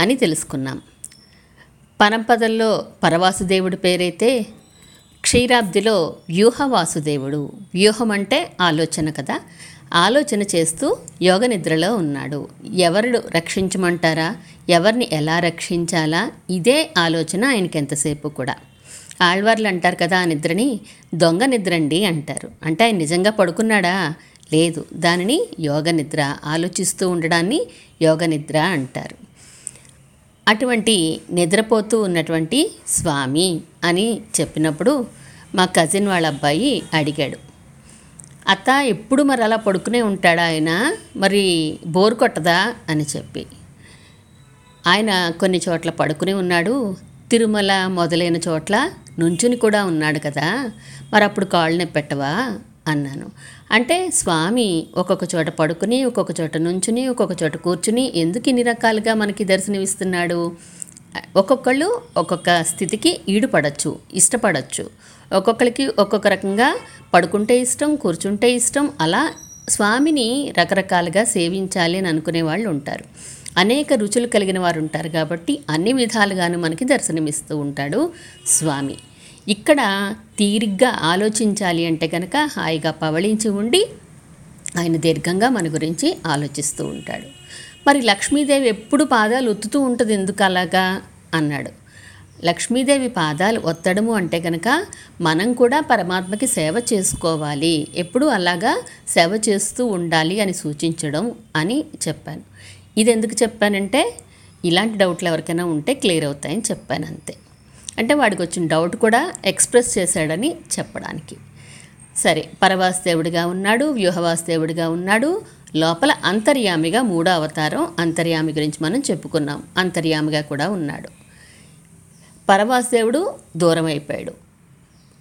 అని తెలుసుకున్నాం. పరంపదల్లో పరవాసుదేవుడి పేరైతే క్షీరాబ్దిలో వ్యూహవాసుదేవుడు. వ్యూహం అంటే ఆలోచన కదా. ఆలోచన చేస్తూ యోగ నిద్రలో ఉన్నాడు. ఎవరు రక్షించమంటారా? ఎవరిని ఎలా రక్షించాలా? ఇదే ఆలోచన ఆయనకి ఎంతసేపు కూడా. ఆళ్వార్లు అంటారు కదా ఆ నిద్రని దొంగ నిద్రండి అంటారు. అంటే ఆయన నిజంగా పడుకున్నాడా? లేదు. దానిని యోగ నిద్ర ఆలోచిస్తూ ఉండడాన్ని యోగ నిద్ర అంటారు. అటువంటి నిద్రపోతూ ఉన్నటువంటి స్వామి అని చెప్పినప్పుడు మా కజిన్ వాళ్ళ అబ్బాయి అడిగాడు అత్త ఎప్పుడు మరి అలా పడుకునే ఉంటాడా ఆయన? మరి బోర్ కొట్టదా? అని చెప్పి. ఆయన కొన్ని చోట్ల పడుకుని ఉన్నాడు తిరుమల మొదలైన చోట్ల నుంచుని కూడా ఉన్నాడు కదా మరి అప్పుడు కాళ్ళు నొప్పెట్టవా అన్నాను. అంటే స్వామి ఒక్కొక్క చోట పడుకుని ఒక్కొక్క చోట నుంచుని ఒక్కొక్క చోట కూర్చుని ఎందుకు ఇన్ని రకాలుగా మనకి దర్శనమిస్తున్నాడు? ఒక్కొక్కళ్ళు ఒక్కొక్క స్థితికి ఈడుపడచ్చు ఇష్టపడచ్చు. ఒక్కొక్కరికి ఒక్కొక్క రకంగా పడుకుంటే ఇష్టం కూర్చుంటే ఇష్టం అలా స్వామిని రకరకాలుగా సేవించాలి అని అనుకునే వాళ్ళు ఉంటారు. అనేక రుచులు కలిగిన వారు ఉంటారు కాబట్టి అన్ని విధాలుగాను మనకి దర్శనమిస్తూ ఉంటాడు స్వామి. ఇక్కడ తీరిగ్గా ఆలోచించాలి అంటే కనుక హాయిగా పవళించి ఉండి ఆయన దీర్ఘంగా మన గురించి ఆలోచిస్తూ ఉంటాడు. మరి లక్ష్మీదేవి ఎప్పుడు పాదాలు ఒత్తుతూ ఉంటుంది ఎందుకు అలాగా? అన్నాడు. లక్ష్మీదేవి పాదాలు ఒత్తడము అంటే కనుక మనం కూడా పరమాత్మకి సేవ చేసుకోవాలి. ఎప్పుడు అలాగా సేవ చేస్తూ ఉండాలి అని సూచించడం అని చెప్పాను. ఇది ఎందుకు చెప్పానంటే ఇలాంటి డౌట్లు ఎవరికైనా ఉంటే క్లియర్ అవుతాయని చెప్పాను అంతే. అంటే వాడికి వచ్చిన డౌట్ కూడా ఎక్స్ప్రెస్ చేశాడని చెప్పడానికి. సరే పరవాసుదేవుడిగా ఉన్నాడు వ్యూహవాసుదేవుడిగా ఉన్నాడు. లోపల అంతర్యామిగా మూడో అవతారం అంతర్యామి గురించి మనం చెప్పుకున్నాం. అంతర్యామిగా కూడా ఉన్నాడు. పరవాసుదేవుడు దూరం అయిపోయాడు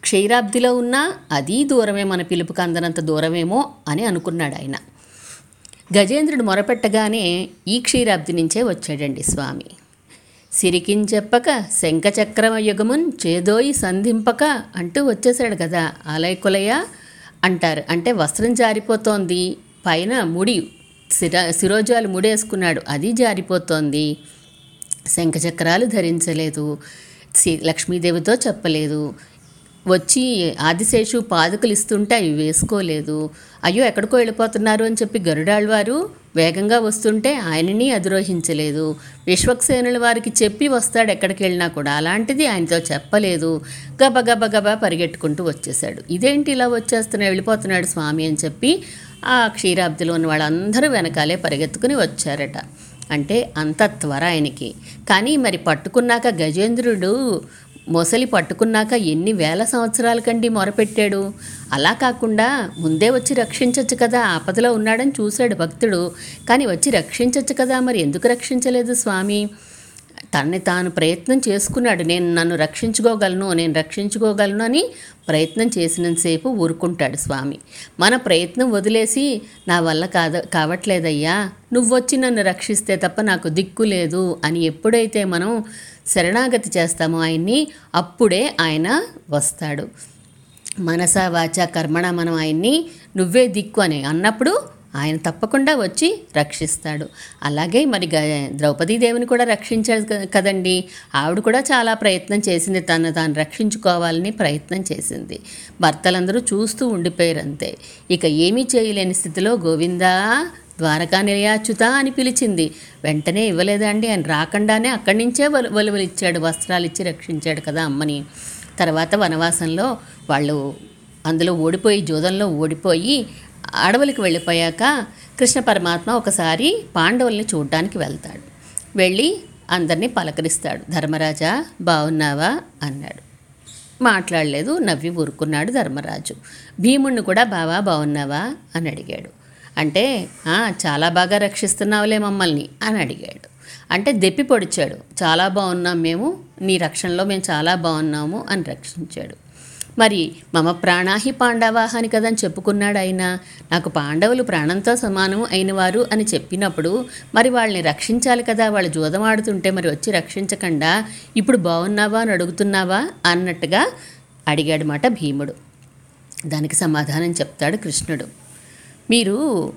క్షీరాబ్దిలో ఉన్నా అది దూరమే మన పిలుపుకి అందనంత దూరమేమో అని అనుకున్నాడు ఆయన. గజేంద్రుడు మొరపెట్టగానే ఈ క్షీరాబ్ది నుంచే వచ్చాడండి స్వామి. సిరికించెప్పక శంఖచక్రమయుగమున్ చేదోయి సంధింపక అంటూ వచ్చేసాడు కదా. ఆలయకులయ్య అంటారు. అంటే వస్త్రం జారిపోతోంది. పైన ముడి శిర శిరోజాలు ముడేసుకున్నాడు. అది జారిపోతోంది. శంఖచక్రాలు ధరించలేదు. సి- లక్ష్మీదేవితో చెప్పలేదు. వచ్చి ఆదిశేషు పాదుకలు ఇస్తుంటే అవి వేసుకోలేదు. అయ్యో ఎక్కడికో వెళ్ళిపోతున్నారు అని చెప్పి గరుడాళ్ళవారు వేగంగా వస్తుంటే ఆయనని అధిరోహించలేదు. విశ్వక్సేనుల వారికి చెప్పి వస్తాడు ఎక్కడికి వెళ్ళినా కూడా. అలాంటిది ఆయనతో చెప్పలేదు. గబగబ గబా పరిగెట్టుకుంటూ వచ్చేసాడు ఇదేంటి ఇలా వచ్చేస్తున్నా వెళ్ళిపోతున్నాడు స్వామి అని చెప్పి ఆ క్షీరాబ్దిలో ఉన్న వాళ్ళందరూ వెనకాలే పరిగెత్తుకుని వచ్చారట. అంటే అంత త్వర ఆయనకి. కానీ మరి పట్టుకున్నాక గజేంద్రుడు మొసలి పట్టుకున్నాక ఎన్ని వేల సంవత్సరాల కండి మొరపెట్టాడు. అలా కాకుండా ముందే వచ్చి రక్షించవచ్చు కదా ఆపదలో ఉన్నాడని చూశాడు భక్తుడు. కానీ వచ్చి రక్షించవచ్చు కదా మరి ఎందుకు రక్షించలేదు స్వామి? తనని తాను ప్రయత్నం చేసుకున్నాడు. నేను నన్ను రక్షించుకోగలను నేను రక్షించుకోగలను అని ప్రయత్నం చేసినంతసేపు ఊరుకుంటాడు స్వామి. మన ప్రయత్నం వదిలేసి నా వల్ల కాద కావట్లేదయ్యా. నువ్వొచ్చి నన్ను రక్షిస్తే తప్ప నాకు దిక్కు లేదు అని ఎప్పుడైతే మనం శరణాగతి చేస్తామో ఆయన్ని అప్పుడే ఆయన వస్తాడు. మనస వాచ కర్మణ మనం ఆయన్ని నువ్వే దిక్కు అని అన్నప్పుడు ఆయన తప్పకుండా వచ్చి రక్షిస్తాడు. అలాగే మరి గ ద్రౌపదీదేవిని కూడా రక్షించాడు కదండి. ఆవిడ కూడా చాలా ప్రయత్నం చేసింది. తను తాను రక్షించుకోవాలని ప్రయత్నం చేసింది. భర్తలందరూ చూస్తూ ఉండిపోయారు అంతే ఇక ఏమీ చేయలేని స్థితిలో గోవిందా ద్వారకా నిలయాచ్యుత అని పిలిచింది. వెంటనే ఇవ్వలేదండి ఆయన రాకుండానే అక్కడి నుంచే వలు వలువలిచ్చాడు వస్త్రాలు ఇచ్చి రక్షించాడు కదా అమ్మని. తర్వాత వనవాసంలో వాళ్ళు అందులో ఓడిపోయి జోదంలో ఓడిపోయి అడవులకు వెళ్ళిపోయాక కృష్ణ పరమాత్మ ఒకసారి పాండవుల్ని చూడ్డానికి వెళ్తాడు. వెళ్ళి అందరినీ పలకరిస్తాడు. ధర్మరాజా బాగున్నావా అన్నాడు. మాట్లాడలేదు నవ్వి ఊరుకున్నాడు ధర్మరాజు. భీముణ్ణి కూడా బావా బాగున్నావా అని అడిగాడు. అంటే చాలా బాగా రక్షిస్తున్నావులే మమ్మల్ని అని అడిగాడు. అంటే దెప్పి పొడిచాడు. చాలా బాగున్నాం మేము నీ రక్షణలో మేము చాలా బాగున్నాము అని రక్షించాడు. మరి మమ ప్రాణాహి పాండవాహ అని కదని చెప్పుకున్నాడు ఆయన నాకు పాండవులు ప్రాణంతో సమానం అయినవారు అని చెప్పినప్పుడు మరి వాళ్ళని రక్షించాలి కదా వాళ్ళు జూదమాడుతుంటే మరి వచ్చి రక్షించకుండా ఇప్పుడు బాగున్నావా అని అడుగుతున్నావా అన్నట్టుగా అడిగాడు మాట భీముడు. దానికి సమాధానం చెప్తాడు కృష్ణుడు. మీరు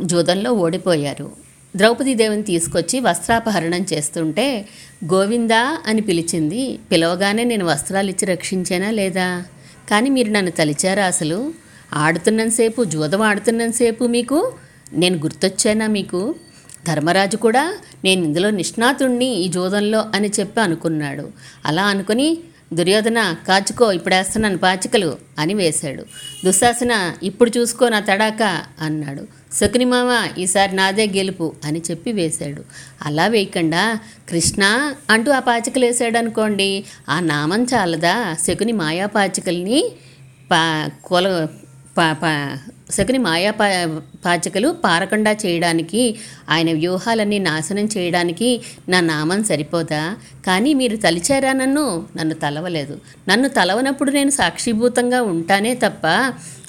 జూదంలో ఓడిపోయారు. ద్రౌపదీదేవిని తీసుకొచ్చి వస్త్రాపహరణం చేస్తుంటే గోవిందా అని పిలిచింది. పిలవగానే నేను వస్త్రాలు ఇచ్చి రక్షించానా లేదా? కానీ మీరు నన్ను తలిచారా అసలు? ఆడుతున్నంతసేపు జూదం ఆడుతున్నంతసేపు మీకు? నేను గుర్తొచ్చానా మీకు? ధర్మరాజు కూడా నేను ఇందులో నిష్ణాతుణ్ణి ఈ జూదంలో అని చెప్పి అనుకున్నాడు. అలా అనుకుని దుర్యోధన కాచుకో ఇప్పుడేస్తున్నాను పాచికలు అని వేశాడు. దుశ్శాసన ఇప్పుడు చూసుకో నా తడాక అన్నాడు. శకుని మామ ఈసారి నాదే గెలుపు అని చెప్పి వేశాడు. అలా వేయకుండా కృష్ణ అంటూ ఆ పాచికలు వేసాడు అనుకోండి ఆ నామం చాలదా? శకుని మాయా పాచికల్ని పా కొల పా పా శకుని మాయా పా పాచికలు పారకుండా చేయడానికి ఆయన వ్యూహాలన్నీ నాశనం చేయడానికి నా నామం సరిపోదా? కానీ మీరు తలిచారా నన్ను? నన్ను తలవలేదు. నన్ను తలవనప్పుడు నేను సాక్షిభూతంగా ఉంటానే తప్ప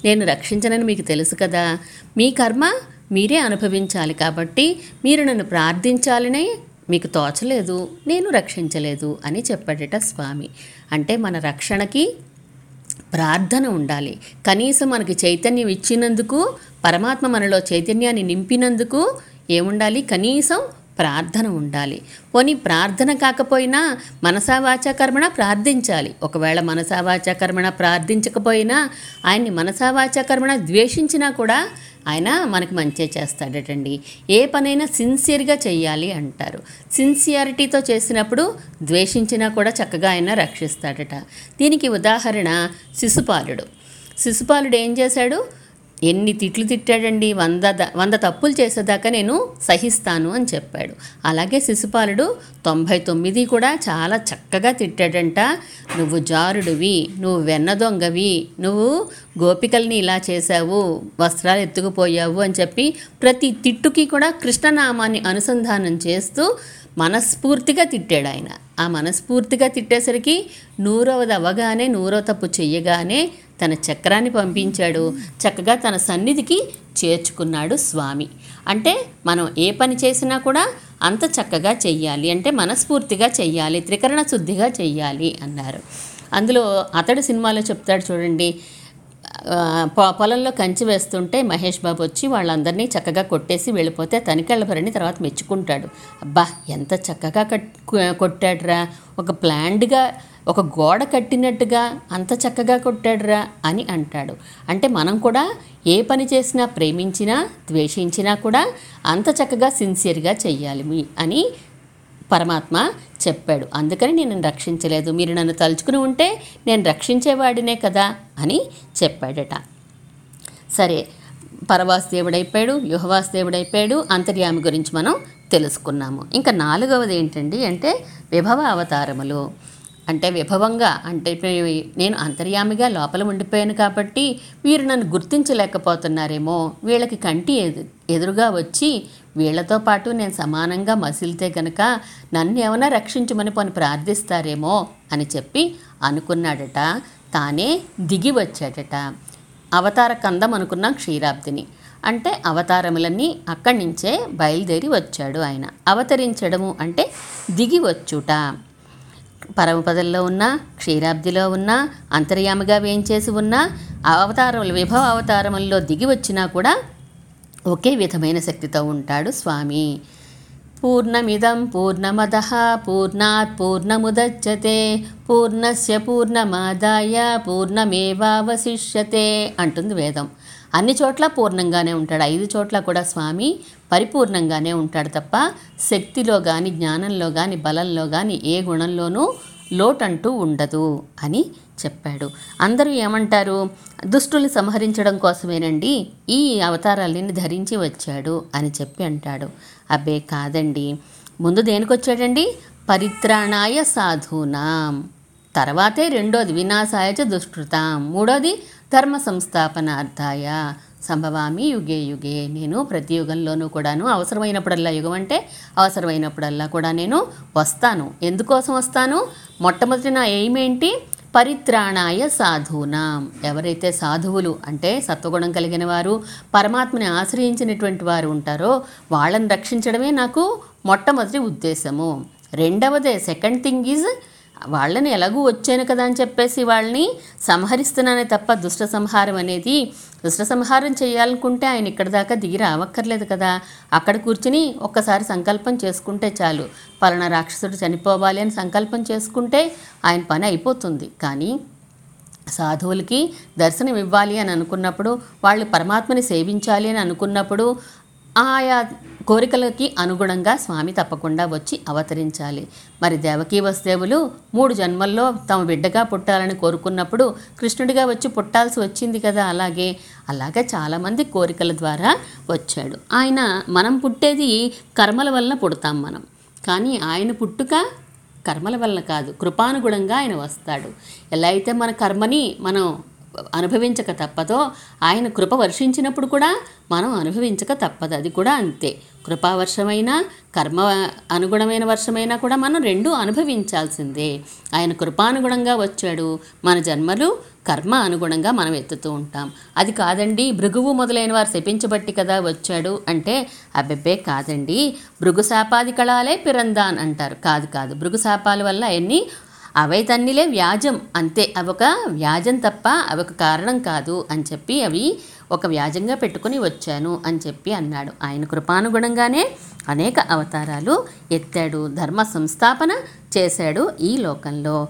నేను రక్షించనని మీకు తెలుసు కదా. మీ కర్మ మీరే అనుభవించాలి కాబట్టి మీరు నన్ను ప్రార్థించాలనే మీకు తోచలేదు. నేను రక్షించలేదు అని చెప్పాడట స్వామి. అంటే మన రక్షణకి ప్రార్థన ఉండాలి. కనీసం మనకి చైతన్యం ఇచ్చినందుకు పరమాత్మ మనలో చైతన్యాన్ని నింపినందుకు ఏముండాలి? కనీసం ప్రార్థన ఉండాలి. పోనీ ప్రార్థన కాకపోయినా మనసా ప్రార్థించాలి. ఒకవేళ మనసా ప్రార్థించకపోయినా ఆయన్ని మనసా ద్వేషించినా కూడా ఆయన మనకి మంచి చేస్తాడటండి. ఏ పనైనా సిన్సియర్గా చెయ్యాలి అంటారు. సిన్సియారిటీతో చేసినప్పుడు ద్వేషించినా కూడా చక్కగా ఆయన రక్షిస్తాడట. దీనికి ఉదాహరణ శిశుపాలుడు. శిశుపాలుడు ఏం చేశాడు? ఎన్ని తిట్లు తిట్టాడండి? వంద వంద తప్పులు చేసేదాకా నేను సహిస్తాను అని చెప్పాడు. అలాగే శిశుపాలుడు తొంభై తొమ్మిది కూడా చాలా చక్కగా తిట్టాడంట. నువ్వు జారుడివి నువ్వు వెన్న దొంగవి నువ్వు గోపికల్ని ఇలా చేశావు వస్త్రాలు ఎత్తుకుపోయావు అని చెప్పి ప్రతి తిట్టుకి కూడా కృష్ణనామాన్ని అనుసంధానం చేస్తూ మనస్ఫూర్తిగా తిట్టాడు ఆయన. ఆ మనస్ఫూర్తిగా తిట్టేసరికి నూరవది అవ్వగానే నూరో తప్పు చెయ్యగానే తన చక్రాన్ని పంపించాడు. చక్కగా తన సన్నిధికి చేర్చుకున్నాడు స్వామి. అంటే మనం ఏ పని చేసినా కూడా అంత చక్కగా చెయ్యాలి. అంటే మనస్ఫూర్తిగా చెయ్యాలి. త్రికరణ శుద్ధిగా చెయ్యాలి అన్నారు. అందులో అతడు సినిమాలో చెప్తాడు చూడండి. పొలంలో కంచి వేస్తుంటే మహేష్ బాబు వచ్చి వాళ్ళందరినీ చక్కగా కొట్టేసి వెళ్ళిపోతే తనికెళ్ళ భరణి తర్వాత మెచ్చుకుంటాడు. అబ్బా ఎంత చక్కగా కట్ కొట్టాడురా. ఒక ప్లాండ్గా ఒక గోడ కట్టినట్టుగా అంత చక్కగా కొట్టాడురా అని అంటాడు. అంటే మనం కూడా ఏ పని చేసినా ప్రేమించినా ద్వేషించినా కూడా అంత చక్కగా సిన్సియర్గా చెయ్యాలి అని పరమాత్మ చెప్పాడు. అందుకని నేను రక్షించలేదు. మీరు నన్ను తలుచుకుని ఉంటే నేను రక్షించేవాడినే కదా అని చెప్పాడట. సరే పరవాసుదేవుడైపోయాడు వ్యూహవాసుదేవుడైపోయాడు అంతర్యామి గురించి మనం తెలుసుకున్నాము. ఇంకా నాలుగవది ఏంటండి అంటే విభవ అవతారములు. అంటే విభవంగా అంటే నేను అంతర్యామిగా లోపల ఉండిపోయాను కాబట్టి వీరు నన్ను గుర్తించలేకపోతున్నారేమో వీళ్ళకి కంటి ఎదు ఎదురుగా వచ్చి వీళ్ళతో పాటు నేను సమానంగా మసిలితే గనక నన్ను ఏమైనా రక్షించమని పని ప్రార్థిస్తారేమో అని చెప్పి అనుకున్నాడట. తానే దిగి వచ్చాడట. అవతార కందం అనుకున్న క్షీరాబ్దిని. అంటే అవతారములన్నీ అక్కడి నుంచే బయలుదేరి వచ్చాడు ఆయన. అవతరించడము అంటే దిగి వచ్చుట. పరమపదల్లో ఉన్న క్షీరాబ్దిలో ఉన్నా అంతర్యామిగా వేయించేసి ఉన్నా అవతారములు విభవ అవతారముల్లో దిగి వచ్చినా కూడా ఒకే విధమైన శక్తితో ఉంటాడు స్వామి. పూర్ణమిదం పూర్ణమద పూర్ణాత్ పూర్ణముదచ్చతే పూర్ణస్య పూర్ణమాదాయ పూర్ణమేవావశిష్యతే అంటుంది వేదం. అన్ని చోట్ల పూర్ణంగానే ఉంటాడు. ఐదు చోట్ల కూడా స్వామి పరిపూర్ణంగానే ఉంటాడు తప్ప శక్తిలో కానీ జ్ఞానంలో కానీ బలంలో కానీ ఏ గుణంలోనూ లోటంటూ ఉండదు అని చెప్పాడు. అందరూ ఏమంటారు? దుష్టుల్ని సంహరించడం కోసమేనండి ఈ అవతారాలని ధరించి వచ్చాడు అని చెప్పి అంటాడు. అబ్బే కాదండి. ముందు దేనికొచ్చాడండి? పరిత్రాణాయ సాధూనాం. తర్వాతే రెండోది వినాశాయచ దుష్కృతాం. మూడోది ధర్మ సంస్థాపనార్థాయ. సంభవామి యుగే యుగే. నేను ప్రతి యుగంలోనూ కూడాను అవసరమైనప్పుడల్లా యుగం అంటే అవసరమైనప్పుడల్లా కూడా నేను వస్తాను. ఎందుకోసం వస్తాను? మొట్టమొదటి నా ఎయిమ్ ఏంటి? పరిత్రాణాయ సాధూనాం. ఎవరైతే సాధువులు అంటే సత్వగుణం కలిగిన వారు పరమాత్మని ఆశ్రయించినటువంటి వారు ఉంటారో వాళ్ళని రక్షించడమే నాకు మొట్టమొదటి ఉద్దేశము. రెండవదే సెకండ్ థింగ్ ఈజ్ వాళ్ళని ఎలాగూ వచ్చాను కదా అని చెప్పేసి వాళ్ళని సంహరిస్తున్నానే తప్ప దుష్ట సంహారం అనేది దుష్ట సంహారం చేయాలనుకుంటే ఆయన ఇక్కడి దాకా దిగి రావక్కర్లేదు కదా. అక్కడ కూర్చుని ఒక్కసారి సంకల్పం చేసుకుంటే చాలు. పలానా రాక్షసుడు చనిపోవాలి అని సంకల్పం చేసుకుంటే ఆయన పని అయిపోతుంది. కానీ సాధువులకి దర్శనం ఇవ్వాలి అని అనుకున్నప్పుడు వాళ్ళు పరమాత్మని సేవించాలి అని అనుకున్నప్పుడు ఆయా కోరికలకి అనుగుణంగా స్వామి తప్పకుండా వచ్చి అవతరించాలి. మరి దేవకీ వసుదేవులు మూడు జన్మల్లో తమ బిడ్డగా పుట్టాలని కోరుకున్నప్పుడు కృష్ణుడిగా వచ్చి పుట్టాల్సి వచ్చింది కదా అలాగే. అలాగే చాలామంది కోరికల ద్వారా వచ్చాడు. ఆయన మనం పుట్టేది కర్మల వలన పుడతాం మనం. కానీ ఆయన పుట్టుక కర్మల వలన కాదు కృపానుగుణంగా ఆయన వస్తాడు. ఎలా అయితే మన కర్మని మనం అనుభవించక తప్పదో ఆయన కృప వర్షించినప్పుడు కూడా మనం అనుభవించక తప్పదు. అది కూడా అంతే. కృపావర్షమైనా కర్మ అనుగుణమైన వర్షమైనా కూడా మనం రెండూ అనుభవించాల్సిందే. ఆయన కృపానుగుణంగా వచ్చాడు. మన జన్మలు కర్మ అనుగుణంగా మనం ఎత్తుతూ ఉంటాం. అది కాదండి భృగువు మొదలైన వారు శపించబట్టి కదా వచ్చాడు అంటే అబ్బెబ్బే కాదండి. భృగు శాపాది కళాలే పిరందాన్ అంటారు. కాదు కాదు భృగు శాపాల వల్ల అవన్నీ అవే తన్నిలే వ్యాజం. అంతే అవొక ఒక వ్యాజం తప్ప అవొక కారణం కాదు అని చెప్పి అవి ఒక వ్యాజంగా పెట్టుకుని వచ్చాను అని చెప్పి అన్నాడు. ఆయన కృపానుగుణంగానే అనేక అవతారాలు ఎత్తాడు ధర్మ సంస్థాపన చేశాడు ఈ లోకంలో.